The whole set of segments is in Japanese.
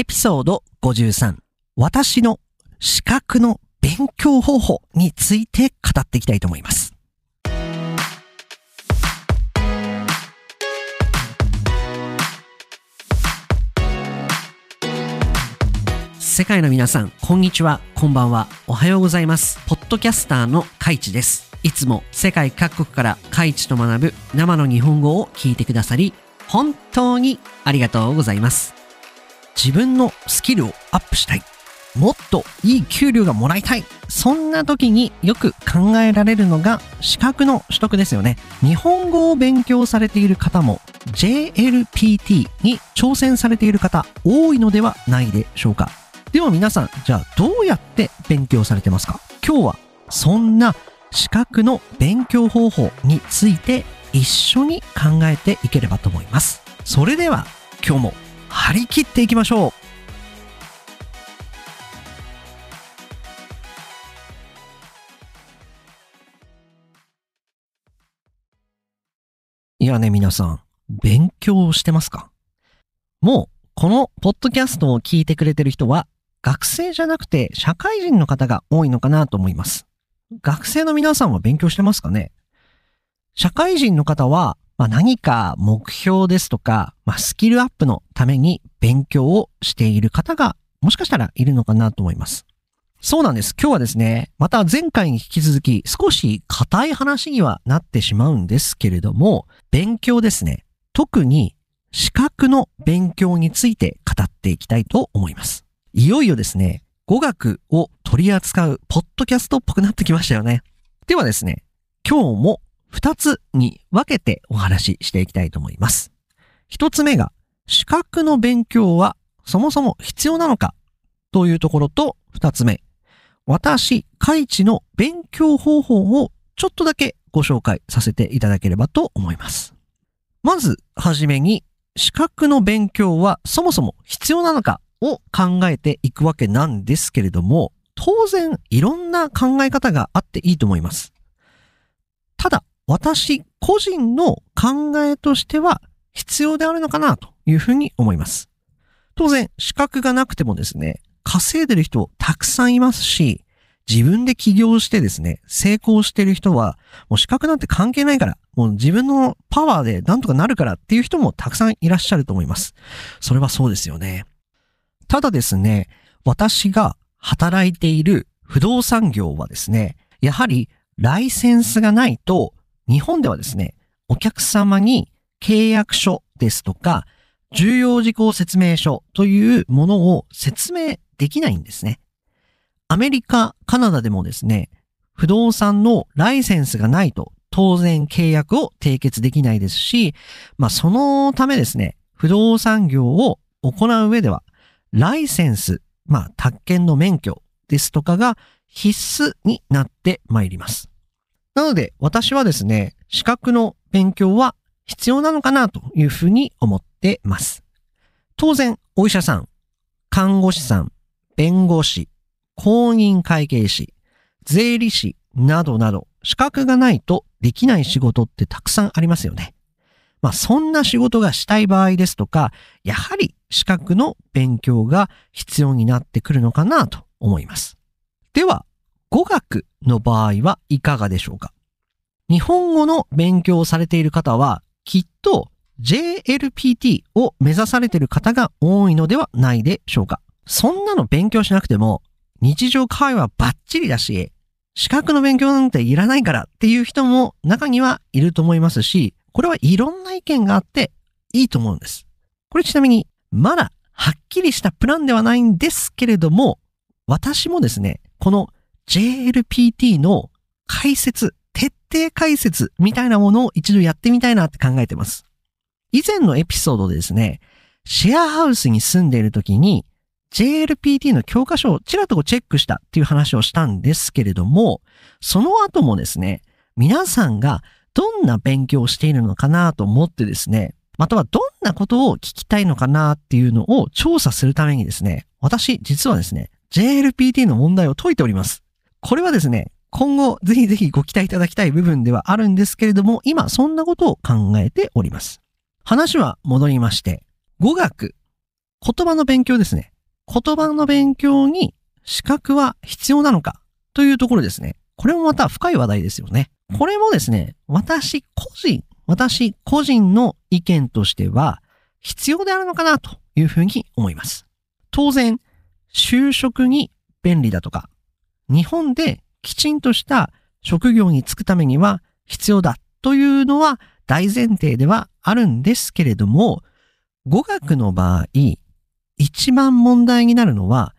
エピソード53私の資格の勉強方法について語っていきたいと思います。世界の皆さん、こんにちは、こんばんは、おはようございます。ポッドキャスターのカイチです。いつも世界各国からカイチと学ぶ生の日本語を聞いてくださり、本当にありがとうございます。自分のスキルをアップしたい。もっといい給料がもらいたい。そんな時によく考えられるのが資格の取得ですよね。日本語を勉強されている方も JLPT に挑戦されている方多いのではないでしょうか。では皆さん、じゃあどうやって勉強されてますか？今日はそんな資格の勉強方法について一緒に考えていければと思います。それでは今日も張り切っていきましょう。いやね、皆さん、勉強してますか？もう、このポッドキャストを聞いてくれてる人は、学生じゃなくて社会人の方が多いのかなと思います。学生の皆さんは勉強してますかね？社会人の方は、まあ、何か目標ですとか、まあ、スキルアップのために勉強をしている方がもしかしたらいるのかなと思います。そうなんです。今日はですね、また前回に引き続き少し硬い話にはなってしまうんですけれども、勉強ですね。特に資格の勉強について語っていきたいと思います。いよいよですね、語学を取り扱うポッドキャストっぽくなってきましたよね。ではですね、今日も2つに分けてお話ししていきたいと思います。1つ目が、資格の勉強はそもそも必要なのかというところと、2つ目、私、カイチの勉強方法をちょっとだけご紹介させていただければと思います。まず、はじめに、資格の勉強はそもそも必要なのかを考えていくわけなんですけれども、当然いろんな考え方があっていいと思います。私個人の考えとしては必要であるのかなというふうに思います。当然、資格がなくてもですね、稼いでる人たくさんいますし、自分で起業してですね、成功してる人は、もう資格なんて関係ないから、もう自分のパワーでなんとかなるからっていう人もたくさんいらっしゃると思います。それはそうですよね。ただですね、私が働いている不動産業はですね、やはりライセンスがないと、日本ではですね、お客様に契約書ですとか、重要事項説明書というものを説明できないんですね。アメリカ、カナダでもですね、不動産のライセンスがないと当然契約を締結できないですし、まあそのためですね、不動産業を行う上では、ライセンス、まあ宅建の免許ですとかが必須になってまいります。なので私はですね、資格の勉強は必要なのかなというふうに思ってます。当然、お医者さん、看護師さん、弁護士、公認会計士、税理士などなど資格がないとできない仕事ってたくさんありますよね。まあそんな仕事がしたい場合ですとか、やはり資格の勉強が必要になってくるのかなと思います。では、語学の場合はいかがでしょうか？日本語の勉強をされている方は、きっと JLPT を目指されている方が多いのではないでしょうか？そんなの勉強しなくても、日常会話バッチリだし、資格の勉強なんていらないからっていう人も中にはいると思いますし、これはいろんな意見があっていいと思うんです。これちなみに、まだはっきりしたプランではないんですけれども、私もですね、この JLPT の解説、徹底解説みたいなものを一度やってみたいなって考えてます。以前のエピソードでですね、シェアハウスに住んでいる時に JLPT の教科書をちらっとこうチェックしたっていう話をしたんですけれども、その後もですね、皆さんがどんな勉強をしているのかなと思ってですね、またはどんなことを聞きたいのかなっていうのを調査するためにですね、私実はですね、JLPT の問題を解いております。これはですね、今後ぜひぜひご期待いただきたい部分ではあるんですけれども、今そんなことを考えております。話は戻りまして、語学言葉の勉強ですね。言葉の勉強に資格は必要なのかというところですね。これもまた深い話題ですよね。これもですね、私個人、私個人の意見としては必要であるのかなというふうに思います。当然、就職に便利だとか、日本できちんとした職業に就くためには必要だというのは大前提ではあるんですけれども、語学の場合、一番問題になるのは、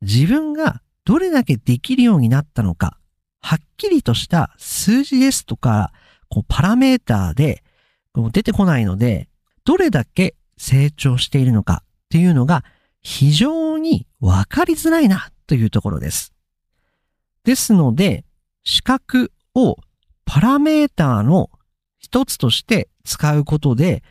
自分がどれだけできるようになったのか、はっきりとした数字ですとか、こうパラメーターで出てこないので、どれだけ成長しているのかっていうのが非常にわかりづらいなというところです。ですので、資格をパラメーターの一つとして使うことで、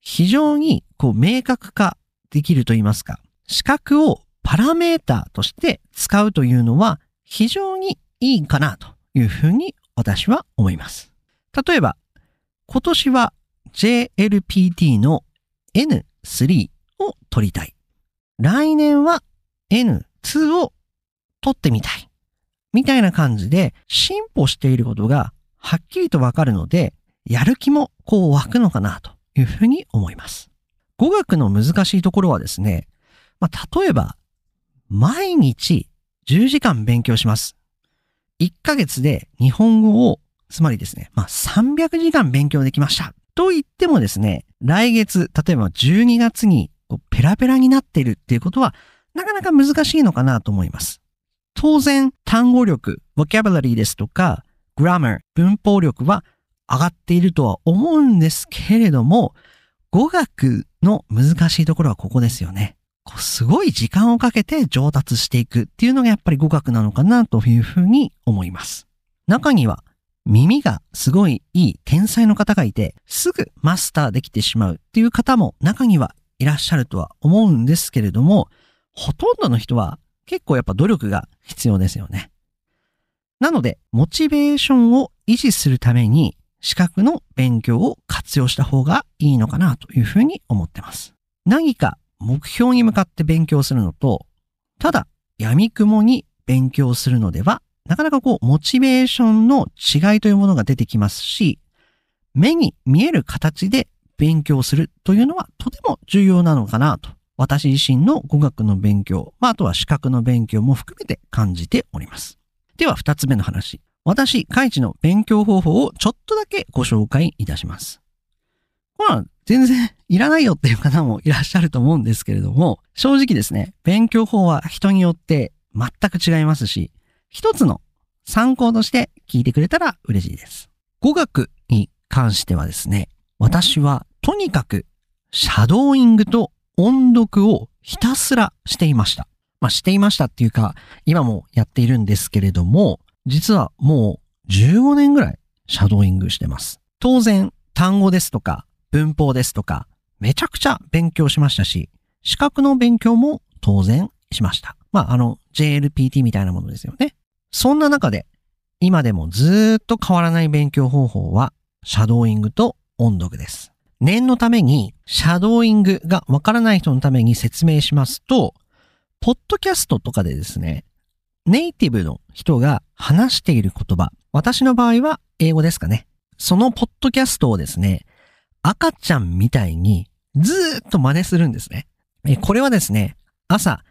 非常にこう明確化できると言いますか、資格をパラメーターとして使うというのは非常にいいかなというふうに私は思います。例えば、今年は JLPT の N3 を取りたい。来年は N2 を取ってみたい。みたいな感じで進歩していることがはっきりとわかるので、やる気もこう湧くのかなというふうに思います。語学の難しいところはですね、まあ、例えば、毎日10時間勉強します。1ヶ月で日本語を、つまりですね、まあ、300時間勉強できました。と言ってもですね、来月、例えば12月にペラペラになっているっていうことは、なかなか難しいのかなと思います。当然、単語力、vocabulary ですとか、grammar、文法力は上がっているとは思うんですけれども、語学の難しいところはここですよね。すごい時間をかけて上達していくっていうのがやっぱり語学なのかなというふうに思います。中には耳がすごいいい天才の方がいて、すぐマスターできてしまうっていう方も中にはいらっしゃるとは思うんですけれども、ほとんどの人は結構やっぱ努力が必要ですよね。なので、モチベーションを維持するために、資格の勉強を活用した方がいいのかなというふうに思ってます。何か目標に向かって勉強するのと、ただ闇雲に勉強するのでは、なかなかこう、モチベーションの違いというものが出てきますし、目に見える形で勉強するというのはとても重要なのかなと、私自身の語学の勉強、まあ、あとは資格の勉強も含めて感じております。では二つ目の話。私、カイチの勉強方法をちょっとだけご紹介いたします。これは全然いらないよっていう方もいらっしゃると思うんですけれども、正直ですね、勉強法は人によって全く違いますし、一つの参考として聞いてくれたら嬉しいです。語学に関してはですね、私はとにかくシャドーイングと音読をひたすらしていました。まあ、していましたっていうか、今もやっているんですけれども、実はもう15年ぐらいシャドーイングしてます。当然、単語ですとか、文法ですとか、めちゃくちゃ勉強しましたし、資格の勉強も当然しました。まあ、あの、JLPT みたいなものですよね。そんな中で、今でもずっと変わらない勉強方法は、シャドーイングと音読です。念のために、シャドーイングがわからない人のために説明しますと、ポッドキャストとかでですね、ネイティブの人が話している言葉、私の場合は英語ですかね。そのポッドキャストをですね、赤ちゃんみたいにずーっと真似するんですね。これはですね、朝、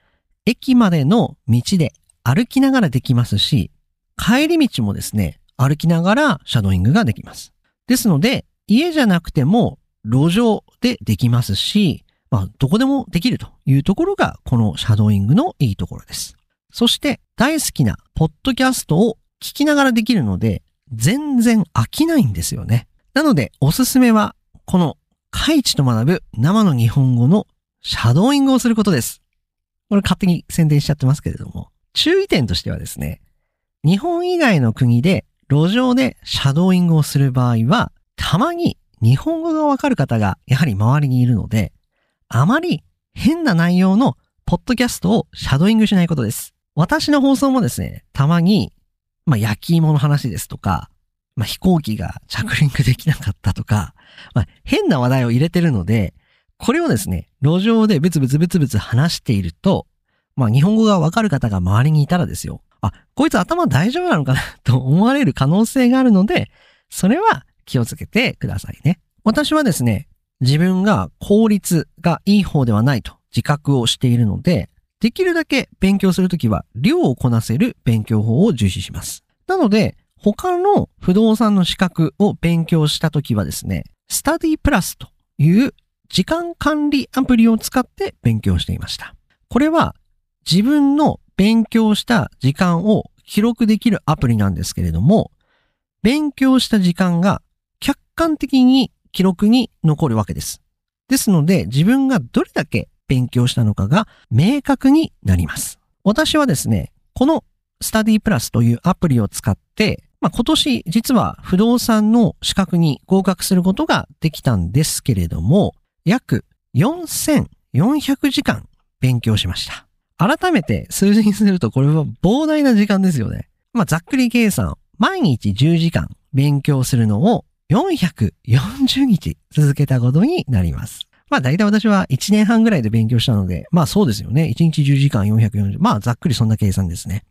駅までの道で歩きながらできますし、帰り道もですね、歩きながらシャドーイングができます。ですので、家じゃなくても路上でできますし、まあ、どこでもできるというところが、このシャドーイングのいいところです。そして、大好きなポッドキャストを聞きながらできるので、全然飽きないんですよね。なので、おすすめは、この、カイチと学ぶ生の日本語のシャドーイングをすることです。これ勝手に宣伝しちゃってますけれども、注意点としてはですね、日本以外の国で路上でシャドーイングをする場合は、たまに日本語がわかる方がやはり周りにいるので、あまり変な内容のポッドキャストをシャドーイングしないことです。私の放送もですね、たまに、まあ、焼き芋の話ですとか、まあ、飛行機が着陸できなかったとか、まあ、変な話題を入れてるので、これをですね、路上でブツブツブツブツ話していると、まあ日本語がわかる方が周りにいたらですよ。あ、こいつ頭大丈夫なのかなと思われる可能性があるので、それは気をつけてくださいね。私はですね、自分が効率がいい方ではないと自覚をしているので、できるだけ勉強するときは量をこなせる勉強法を重視します。なので、他の不動産の資格を勉強したときはですね、スタディプラスという時間管理アプリを使って勉強していました。これは自分の勉強した時間を記録できるアプリなんですけれども、勉強した時間が観的に記録に残るわけです。ですので、自分がどれだけ勉強したのかが明確になります。私はですね、このスタディプラスというアプリを使って、まあ、今年実は不動産の資格に合格することができたんですけれども、約4400時間勉強しました。改めて数字にするとこれは膨大な時間ですよね。まあ、ざっくり計算、毎日10時間勉強するのを440日続けたことになります。まあ大体私は1年半ぐらいで勉強したので、まあそうですよね。1日10時間440。まあざっくりそんな計算ですね。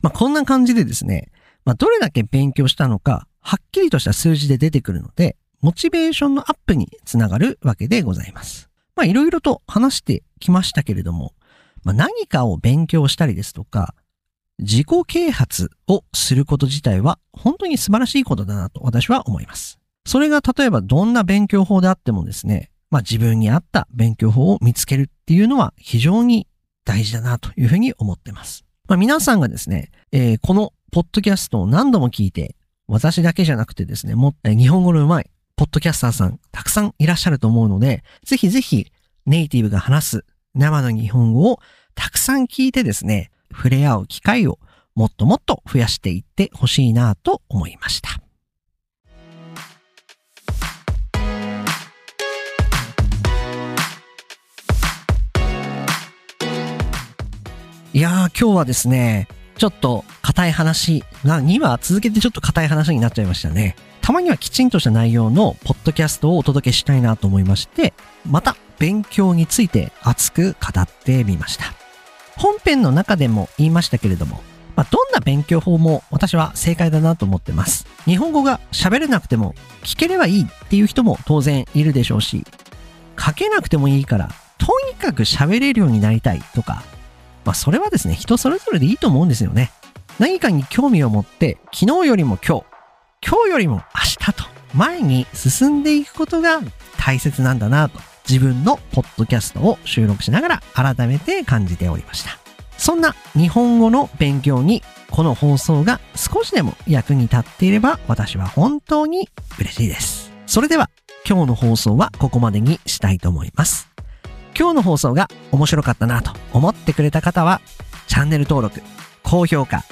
まあこんな感じでですね、まあどれだけ勉強したのか、はっきりとした数字で出てくるので、モチベーションのアップにつながるわけでございます。まあいろいろと話してきましたけれども、まあ何かを勉強したりですとか、自己啓発をすること自体は本当に素晴らしいことだなと私は思います。それが例えばどんな勉強法であってもですね、まあ自分に合った勉強法を見つけるっていうのは非常に大事だなというふうに思ってます。まあ皆さんがですね、えー、このポッドキャストを何度も聞いて、私だけじゃなくてですね、もっと日本語の上手いポッドキャスターさんたくさんいらっしゃると思うので、ぜひぜひネイティブが話す生の日本語をたくさん聞いてですね、触れ合う機会をもっともっと増やしていってほしいなと思いました。いやー、今日はですね、ちょっと硬い話が2話続けてちょっと硬い話になっちゃいましたね。たまにはきちんとした内容のポッドキャストをお届けしたいなと思いまして、また勉強について熱く語ってみました。本編の中でも言いましたけれども、まあ、どんな勉強法も私は正解だなと思ってます。日本語が喋れなくても聞ければいいっていう人も当然いるでしょうし、書けなくてもいいから、とにかく喋れるようになりたいとか、まあそれはですね、人それぞれでいいと思うんですよね。何かに興味を持って、昨日よりも今日、今日よりも明日と前に進んでいくことが大切なんだなと、自分のポッドキャストを収録しながら改めて感じておりました。そんな日本語の勉強にこの放送が少しでも役に立っていれば私は本当に嬉しいです。それでは今日の放送はここまでにしたいと思います。今日の放送が面白かったなと思ってくれた方は、チャンネル登録、高評価、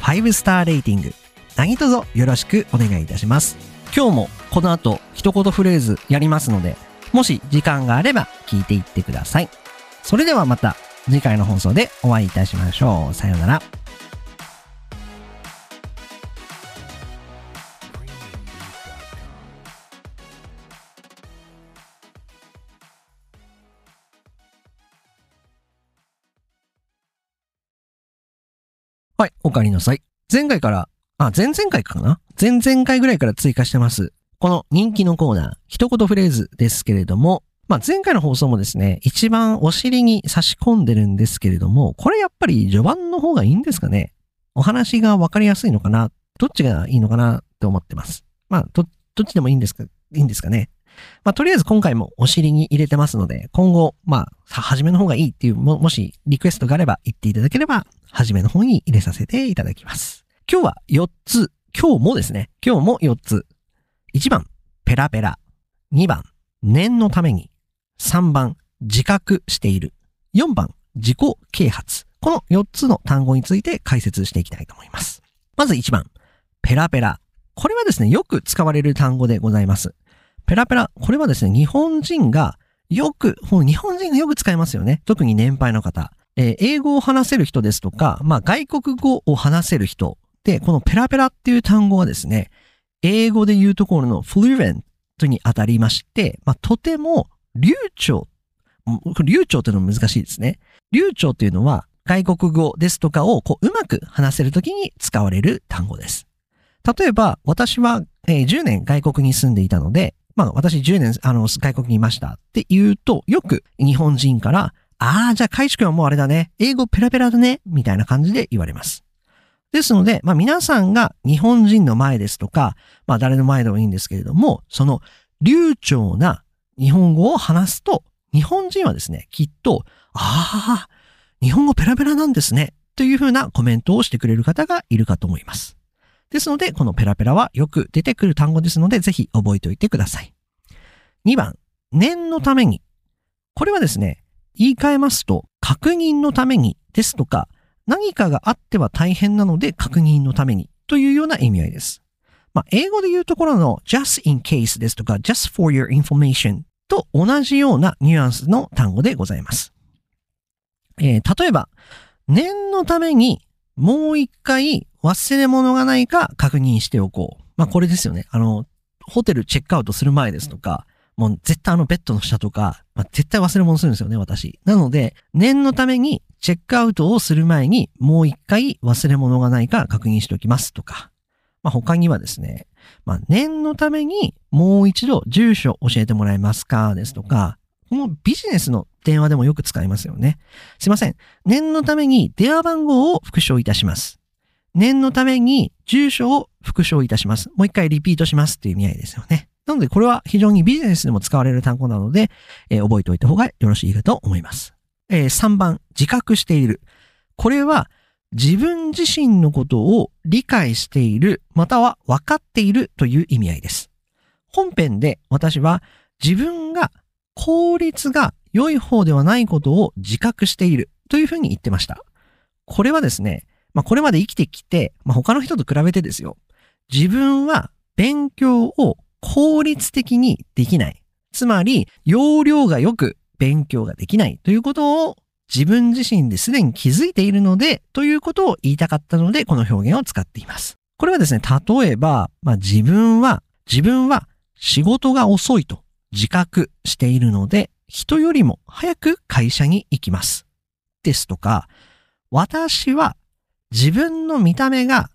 5スターレーティング、何卒よろしくお願いいたします。今日もこの後一言フレーズやりますので、もし時間があれば聞いていってください。それではまた次回の放送でお会いいたしましょう。さようなら。はい、お帰りなさい。前回から、あ、前々回かな？前々回ぐらいから追加してます。この人気のコーナー、一言フレーズですけれども、まあ、前回の放送もですね、一番お尻に差し込んでるんですけれども、これやっぱり序盤の方がいいんですかね？お話がわかりやすいのかな？どっちがいいのかなって思ってます。まあ、ど、どっちでもいいんですかいいんですかね？まあ、とりあえず今回もお尻に入れてますので、今後、まあ、初めの方がいいっていう、も、もしリクエストがあれば言っていただければ、初めの方に入れさせていただきます。今日は4つ。今日もですね。今日も4つ。1番、ペラペラ。2番、念のために。3番、自覚している。4番、自己啓発。この4つの単語について解説していきたいと思います。まず1番、ペラペラ。これはですね、よく使われる単語でございます。ペラペラ。これはですね、日本人がよく、日本人がよく使いますよね。特に年配の方。えー、英語を話せる人ですとか、まあ外国語を話せる人で、このペラペラっていう単語はですね、英語で言うところのフルエントに当たりまして、まあとても流暢流暢というのも難しいですね。流暢というのは外国語ですとかをこううまく話せるときに使われる単語です。例えば、私は、10年外国に住んでいたので、まあ私10年あの外国にいましたって言うと、よく日本人から、ああ、じゃあ海地君はもうあれだね。英語ペラペラだね。みたいな感じで言われます。ですので、まあ皆さんが日本人の前ですとか、まあ誰の前でもいいんですけれども、その流暢な日本語を話すと、日本人はですね、きっと、ああ、日本語ペラペラなんですね。というふうなコメントをしてくれる方がいるかと思います。ですので、このペラペラはよく出てくる単語ですので、ぜひ覚えておいてください。2番、念のために。これはですね、言い換えますと、確認のためにですとか、何かがあっては大変なので確認のためにというような意味合いです。まあ、英語で言うところの just in case ですとか just for your information と同じようなニュアンスの単語でございます。えー、例えば、念のためにもう一回忘れ物がないか確認しておこう。まあ、これですよね。あの、ホテルチェックアウトする前ですとか、もう絶対あのベッドの下とか、まあ、絶対忘れ物するんですよね、私。なので、念のためにチェックアウトをする前にもう一回忘れ物がないか確認しておきますとか。まあ、他にはですね、まあ、念のためにもう一度住所教えてもらえますかですとか、このビジネスの電話でもよく使いますよね。すいません。念のために電話番号を復唱いたします。念のために住所を復唱いたします。もう一回リピートしますっていう意味合いですよね。なので、これは非常にビジネスでも使われる単語なので、えー、覚えておいた方がよろしいかと思います。えー、3番、自覚している。これは、自分自身のことを理解している、または分かっているという意味合いです。本編で私は自分が効率が良い方ではないことを自覚しているというふうに言ってました。これはですね、まあこれまで生きてきて、まあ他の人と比べてですよ。自分は勉強を効率的にできない。つまり、容量がよく勉強ができないということを自分自身ですでに気づいているので、ということを言いたかったので、この表現を使っています。これはですね、例えば、まあ、自分は、自分は仕事が遅いと自覚しているので、人よりも早く会社に行きます。ですとか、私は自分の見た目が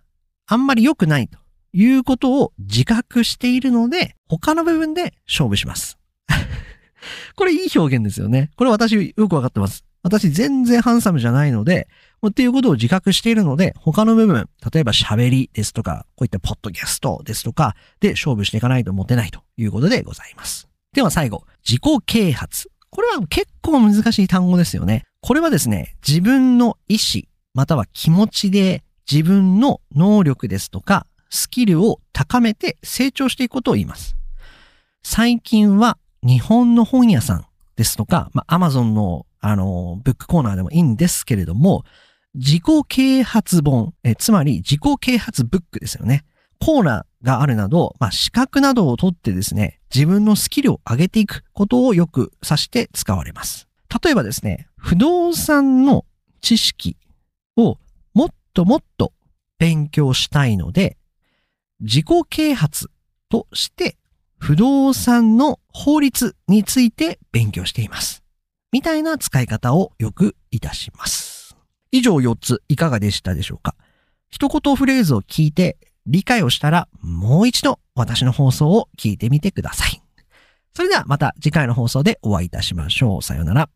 あんまり良くないということを自覚しているので、他の部分で勝負します。これいい表現ですよね。これ私よくわかってます。私全然ハンサムじゃないので、っていうことを自覚しているので、他の部分、例えば喋りですとか、こういったポッドキャストですとか、で勝負していかないとモテないということでございます。では最後、自己啓発。これは結構難しい単語ですよね。これはですね、自分の意思、または気持ちで自分の能力ですとか、スキルを高めて成長していくことを言います。最近は日本の本屋さんですとか、まあ、アマゾンの、あの、ブックコーナーでもいいんですけれども、自己啓発本、えつまり自己啓発ブックですよね。コーナーがあるなど、まあ、資格などを取ってですね、自分のスキルを上げていくことをよく指して使われます。例えばですね、不動産の知識をもっともっと勉強したいので、自己啓発として不動産の法律について勉強しています。みたいな使い方をよくいたします。以上4ついかがでしたでしょうか？一言フレーズを聞いて理解をしたらもう一度私の放送を聞いてみてください。それではまた次回の放送でお会いいたしましょう。さようなら。